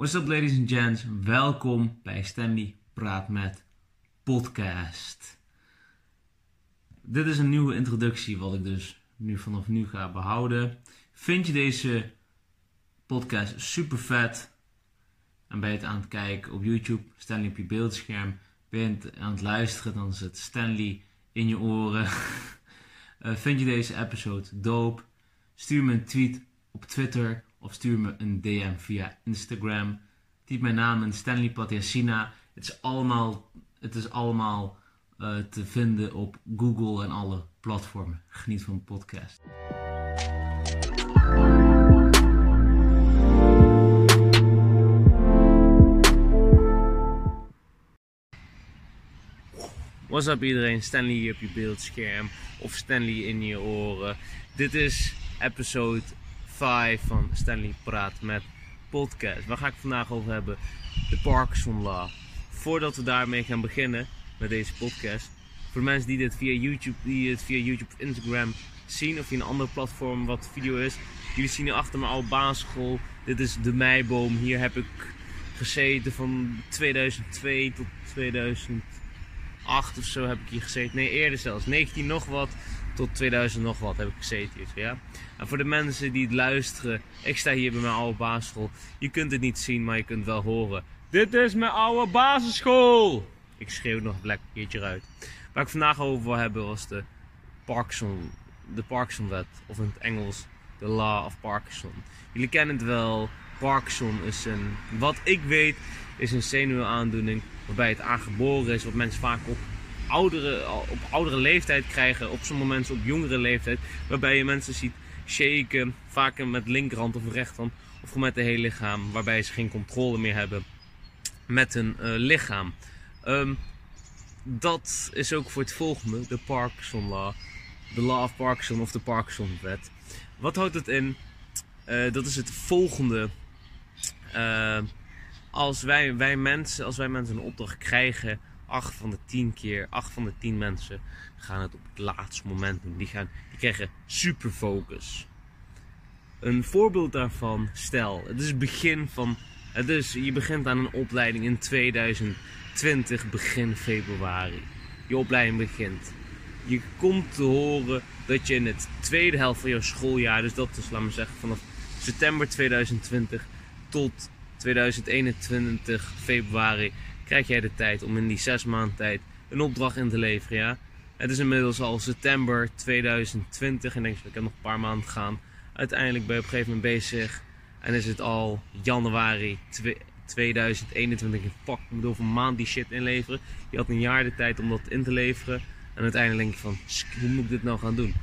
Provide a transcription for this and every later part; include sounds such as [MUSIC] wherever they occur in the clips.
What's up ladies and gents, welkom bij Stanley Praat Met podcast. Dit is een nieuwe introductie wat ik dus nu vanaf nu ga behouden. Vind je deze podcast super vet en ben je het aan het kijken op YouTube, Stanley op je beeldscherm, ben je het aan het luisteren, dan het Stanley in je oren. Uh, [LAUGHS] vind je deze episode dope? Stuur me een tweet op Twitter of stuur me een DM via Instagram. Typ mijn naam in Stanley Patiasina. Het is allemaal, het is allemaal uh, te vinden op Google en alle platformen. Geniet van de podcast. What's up iedereen, Stanley hier op je beeldscherm of Stanley in je oren. Dit is episode 5 van Stanley Praat met podcast. Waar ga ik vandaag over hebben? De Parkinson Law. Voordat we daarmee gaan beginnen met deze podcast. Voor mensen die dit via YouTube, die dit via YouTube of Instagram zien of via een andere platform wat video is. Jullie zien hier achter mijn oude basisschool. Dit is de meiboom. Hier heb ik gezeten van 2002 tot 2000. 8 of zo heb ik hier gezeten. Nee, eerder zelfs. 19 nog wat tot 2000 nog wat heb ik gezeten hier. En voor de mensen die het luisteren, ik sta hier bij mijn oude basisschool. Je kunt het niet zien, maar je kunt wel horen. Dit is mijn oude basisschool! Ik schreeuw nog een keertje uit. Waar ik vandaag over wil hebben was de Parkinson, de Parkinson-wet. Of in het Engels, de Law of Parkinson. Jullie kennen het wel. Parkinson is een, wat ik weet, is een zenuwaandoening waarbij het aangeboren is, wat mensen vaak op oudere, op oudere leeftijd krijgen, op sommige mensen op jongere leeftijd, waarbij je mensen ziet shaken, vaak met linkerhand of rechterhand, of met het hele lichaam, waarbij ze geen controle meer hebben met hun uh, lichaam. Um, dat is ook voor het volgende, de Parkinson Law, de Law of Parkinson of de Parkinson Wet. Wat houdt het in? Uh, dat is het volgende. Uh, als wij, wij mensen, als wij mensen een opdracht krijgen, 8 van de 10 keer, 8 van de 10 mensen gaan het op het laatste moment doen. Die, gaan, die krijgen super focus. Een voorbeeld daarvan, stel, het is het begin van, het is, je begint aan een opleiding in 2020, begin februari. Je opleiding begint. Je komt te horen dat je in het tweede helft van je schooljaar, dus dat is, laten we zeggen, vanaf september 2020 tot 2021 februari krijg jij de tijd om in die zes maanden tijd een opdracht in te leveren. Ja? Het is inmiddels al september 2020 en denk je, ik heb nog een paar maanden gaan. Uiteindelijk ben je op een gegeven moment bezig en is het al januari 2021. Fuck, ik moet over een maand die shit inleveren. Je had een jaar de tijd om dat in te leveren. En uiteindelijk denk je van, hoe moet ik dit nou gaan doen?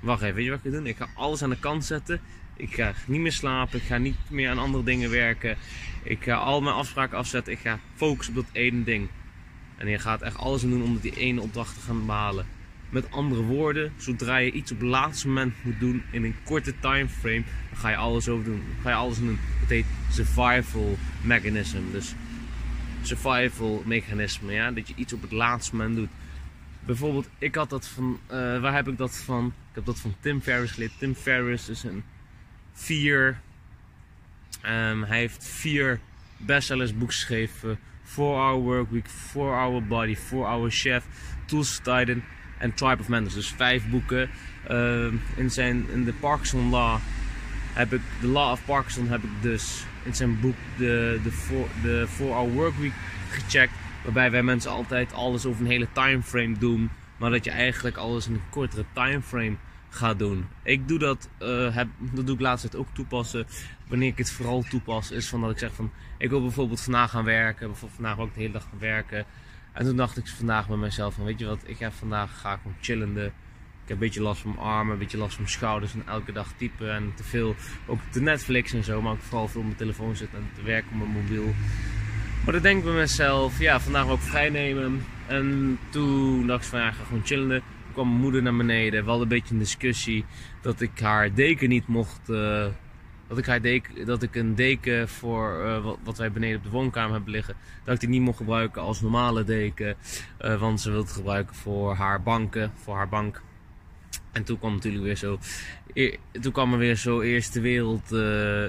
Wacht even, weet je wat ik ga doen? Ik ga alles aan de kant zetten. Ik ga niet meer slapen. Ik ga niet meer aan andere dingen werken. Ik ga al mijn afspraken afzetten. Ik ga focussen op dat ene ding. En je gaat echt alles doen om die ene opdracht te gaan behalen. Met andere woorden, zodra je iets op het laatste moment moet doen in een korte timeframe, dan ga je alles over doen. Ga je alles doen. Het heet survival mechanism. Dus survival mechanisme, ja. Dat je iets op het laatste moment doet. Bijvoorbeeld, ik had dat van, uh, waar heb ik dat van? Ik heb dat van Tim Ferriss geleerd. Tim Ferriss is een vier. Um, hij heeft vier bestsellers boeken geschreven. 4 Hour Work Week, 4 Hour Body, 4 Hour Chef, Tools Titan en Tribe of Mentors. Dus vijf boeken. Um, in, zijn, in de Parkinson Law heb ik, de Law of Parkinson heb ik dus in zijn boek de, de, 4 de four Hour Work Week gecheckt. Waarbij wij mensen altijd alles over een hele timeframe doen. Maar dat je eigenlijk alles in een kortere timeframe ga doen. Ik doe dat, uh, heb, dat doe ik laatst ook toepassen. Wanneer ik het vooral toepas, is van dat ik zeg van ik wil bijvoorbeeld vandaag gaan werken. Bijvoorbeeld vandaag ook de hele dag gaan werken. En toen dacht ik vandaag bij mezelf van weet je wat, ik heb vandaag ga gewoon chillende. Ik heb een beetje last van mijn armen, een beetje last van mijn schouders en elke dag typen en te veel ook de Netflix en zo. Maar ik vooral veel op mijn telefoon zitten en te werken op mijn mobiel. Maar dan denk ik bij mezelf, ja, vandaag ik vrij nemen. En toen dacht ik van ga gewoon chillende kwam mijn moeder naar beneden. We hadden een beetje een discussie dat ik haar deken niet mocht. Uh, dat, ik haar deken, dat ik een deken voor uh, wat, wat, wij beneden op de woonkamer hebben liggen. Dat ik die niet mocht gebruiken als normale deken. Uh, want ze wilde het gebruiken voor haar banken, voor haar bank. En toen kwam natuurlijk weer zo, e- toen kwam er weer zo eerste wereld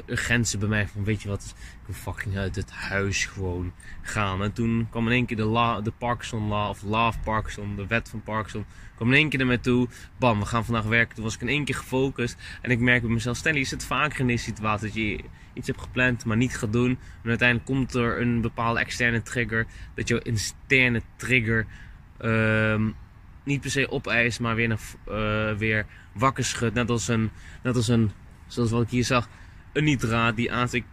urgentie bij mij van weet je wat, ik wil fucking uit het huis gewoon gaan. En toen kwam in één keer de, la, de Parkinson Law of of Parkinson, de wet van Parkinson, kwam in één keer naar toe. Bam, we gaan vandaag werken. Toen was ik in één keer gefocust en ik merk bij mezelf, Stanley, je zit vaker in deze situatie dat je iets hebt gepland maar niet gaat doen. En uiteindelijk komt er een bepaalde externe trigger, dat jouw interne trigger... Uh, niet per se opeist, maar weer, naar, uh, weer wakker schudt. Net als een, net als een, zoals wat ik hier zag, een nitraat die aansteekt.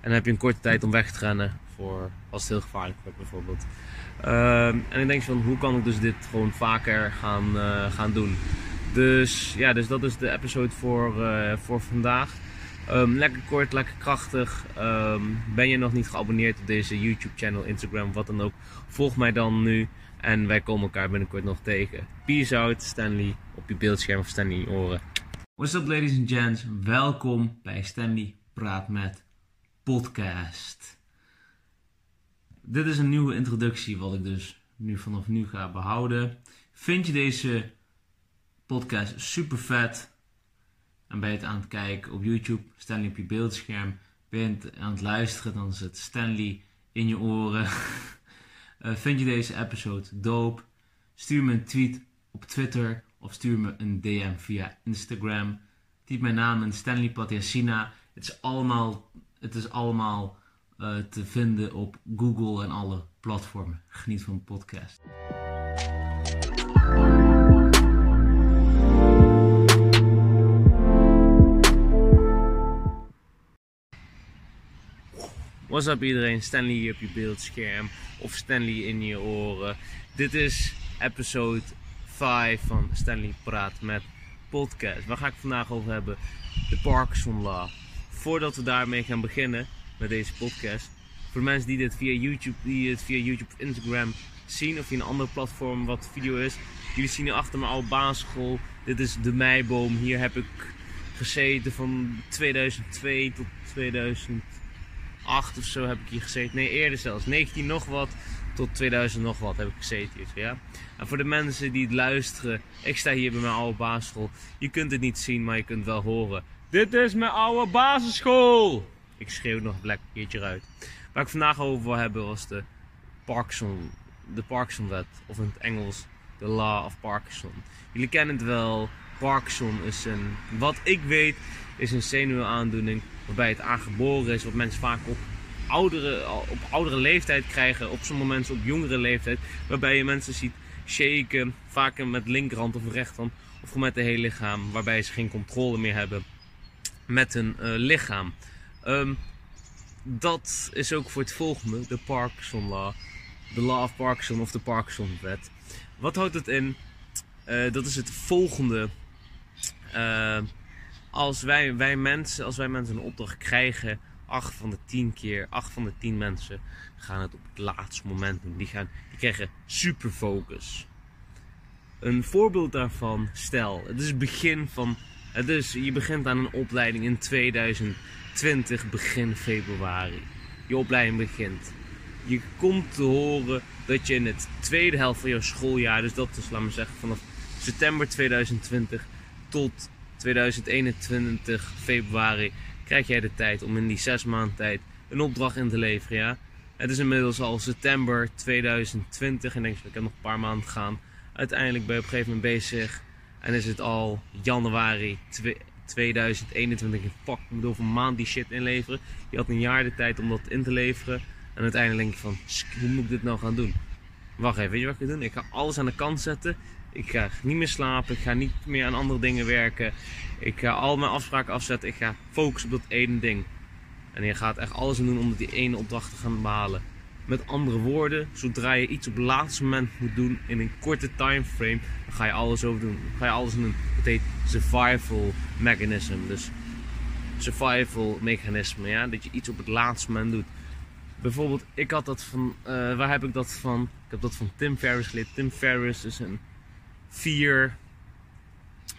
En dan heb je een korte tijd om weg te rennen voor als het heel gevaarlijk wordt bijvoorbeeld. Uh, en ik denk van hoe kan ik dus dit gewoon vaker gaan, uh, gaan doen. Dus ja, dus dat is de episode voor, uh, voor vandaag. Um, lekker kort, lekker krachtig. Um, ben je nog niet geabonneerd op deze YouTube channel, Instagram, wat dan ook. Volg mij dan nu. En wij komen elkaar binnenkort nog tegen. Peace out, Stanley op je beeldscherm of Stanley in je oren. What's up ladies and gents, welkom bij Stanley Praat Met Podcast. Dit is een nieuwe introductie wat ik dus nu vanaf nu ga behouden. Vind je deze podcast super vet? En ben je het aan het kijken op YouTube, Stanley op je beeldscherm. Ben je aan het luisteren, dan het Stanley in je oren. Uh, [LAUGHS] vind je deze episode dope? Stuur me een tweet op Twitter of stuur me een DM via Instagram. Typ mijn naam in Stanley Patiasina. Het is allemaal, het is allemaal uh, te vinden op Google en alle platformen. Geniet van de podcast. What's up iedereen, Stanley hier op je beeldscherm of Stanley in je oren. Dit is episode 5 van Stanley Praat met podcast. Waar ga ik vandaag over hebben? De Parkinson Law. Voordat we daarmee gaan beginnen met deze podcast. Voor mensen die dit via YouTube, die het via YouTube of Instagram zien of via een andere platform wat video is. Jullie zien hier achter mijn oude basisschool. Dit is de meiboom. Hier heb ik gezeten van 2002 tot 2000. 8 of zo heb ik hier gezeten. Nee, eerder zelfs. 19 nog wat tot 2000 nog wat heb ik gezeten hier. Ja? En voor de mensen die het luisteren, ik sta hier bij mijn oude basisschool. Je kunt het niet zien, maar je kunt wel horen. Dit is mijn oude basisschool! Ik schreeuw nog een keertje uit. Waar ik vandaag over wil hebben was de Parkinson, de Parkinson-wet. Of in het Engels, de Law of Parkinson. Jullie kennen het wel. Parkinson is een, wat ik weet, is een zenuwaandoening waarbij het aangeboren is, wat mensen vaak op oudere, op oudere leeftijd krijgen, op sommige mensen op jongere leeftijd, waarbij je mensen ziet shaken, vaak met linkerhand of rechterhand, of met het hele lichaam, waarbij ze geen controle meer hebben met hun uh, lichaam. Um, dat is ook voor het volgende, de Parkinson Law, de Law of Parkinson of de Parkinson Wet. Wat houdt het in? Uh, dat is het volgende. Uh, als wij, wij mensen, als wij mensen een opdracht krijgen, 8 van de 10 keer, 8 van de 10 mensen gaan het op het laatste moment doen. Die, gaan, die krijgen super focus. Een voorbeeld daarvan, stel, het is begin van, het is, je begint aan een opleiding in 2020, begin februari. Je opleiding begint. Je komt te horen dat je in het tweede helft van je schooljaar, dus dat is, laten we zeggen, vanaf september 2020 tot 2021 februari krijg jij de tijd om in die zes maanden tijd een opdracht in te leveren. Ja? Het is inmiddels al september 2020 en denk je, ik heb nog een paar maanden gaan. Uiteindelijk ben je op een gegeven moment bezig en is het al januari 2021. Fuck, ik over een maand die shit inleveren. Je had een jaar de tijd om dat in te leveren. En uiteindelijk denk je van, hoe moet ik dit nou gaan doen? Wacht even, weet je wat ik ga doen? Ik ga alles aan de kant zetten. Ik ga niet meer slapen. Ik ga niet meer aan andere dingen werken. Ik ga al mijn afspraken afzetten. Ik ga focussen op dat ene ding. En je gaat echt alles doen om die ene opdracht te gaan behalen. Met andere woorden, zodra je iets op het laatste moment moet doen in een korte timeframe, dan ga je alles over doen. Dan ga je alles doen. Dat heet survival mechanism. Dus survival mechanisme, ja. Dat je iets op het laatste moment doet. Bijvoorbeeld, ik had dat van, uh, waar heb ik dat van? Ik heb dat van Tim Ferriss geleerd. Tim Ferriss is een vier.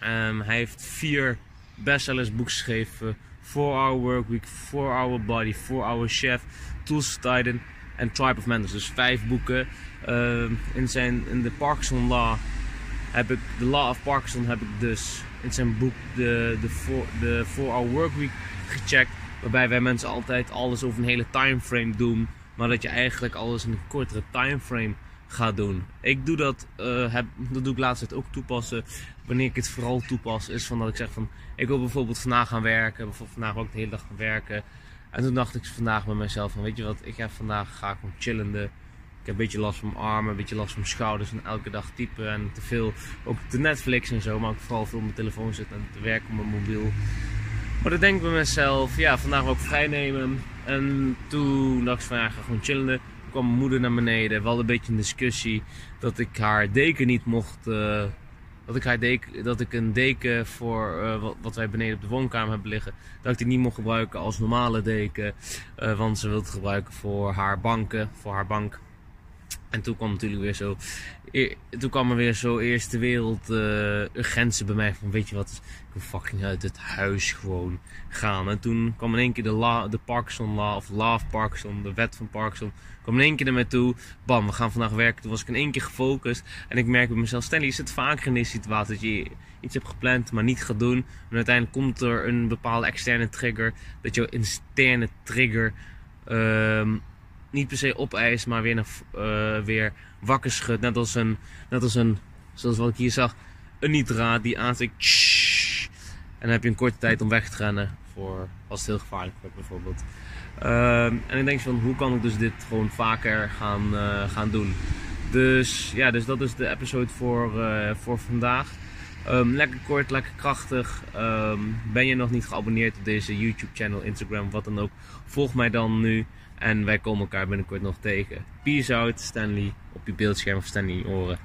Um, hij heeft vier bestsellers boeken geschreven. 4 Hour Work Week, 4 Hour Body, 4 Hour Chef, Tools Titan en Tribe of Mentors. Dus vijf boeken. Um, in, zijn, in de Parkinson Law heb ik The Law of Parkinson heb ik dus in zijn boek de, de, de 4-Hour Workweek gecheckt. Waarbij wij mensen altijd alles over een hele timeframe doen. Maar dat je eigenlijk alles in een kortere timeframe gaat doen. Ik doe dat, uh, heb, dat doe ik laatst ook toepassen. Wanneer ik het vooral toepas, is van dat ik zeg van ik wil bijvoorbeeld vandaag gaan werken. Bijvoorbeeld vandaag ook de hele dag gaan werken. En toen dacht ik vandaag bij mezelf van weet je wat, ik heb vandaag ga ik gewoon chillende. Ik heb een beetje last van mijn armen, een beetje last van mijn schouders en elke dag typen en te veel ook te Netflix en zo. Maar ik vooral veel op mijn telefoon zitten en te werken op mijn mobiel. Maar dan denk ik bij mezelf, ja, vandaag ook vrij nemen. En toen dacht ik ga gewoon chillen. Kwam mijn moeder naar beneden. We hadden een beetje een discussie dat ik haar deken niet mocht. Uh, dat ik, haar deken, dat ik een deken voor uh, wat, wat, wij beneden op de woonkamer hebben liggen, dat ik die niet mocht gebruiken als normale deken. Uh, want ze wilde het gebruiken voor haar banken, voor haar bank. En toen kwam natuurlijk weer zo. Toen kwam er weer zo eerste wereld uh, bij mij. Van weet je wat, ik wil fucking uit het huis gewoon gaan. En toen kwam in één keer de, la, de Parkinson Law, of of Parkinson, de wet van Parkinson. kwam in één keer mij toe. Bam, we gaan vandaag werken. Toen was ik in één keer gefocust. En ik merk bij mezelf, Stanley, is het vaker in deze situatie dat je iets hebt gepland, maar niet gaat doen. En uiteindelijk komt er een bepaalde externe trigger. Dat jouw interne trigger. Uh, niet per se opeist, maar weer, naar, uh, weer wakker schudt. Net als een, net als een, zoals wat ik hier zag, een nitraat die aansteekt. En dan heb je een korte tijd om weg te rennen. Voor, als het heel gevaarlijk wordt bijvoorbeeld. Uh, en ik denk van hoe kan ik dus dit gewoon vaker gaan, uh, gaan doen. Dus ja, dus dat is de episode voor, uh, voor vandaag. Um, lekker kort, lekker krachtig. Um, ben je nog niet geabonneerd op deze YouTube channel, Instagram, wat dan ook. Volg mij dan nu. En wij komen elkaar binnenkort nog tegen. Peace out, Stanley op je beeldscherm of Stanley in je oren.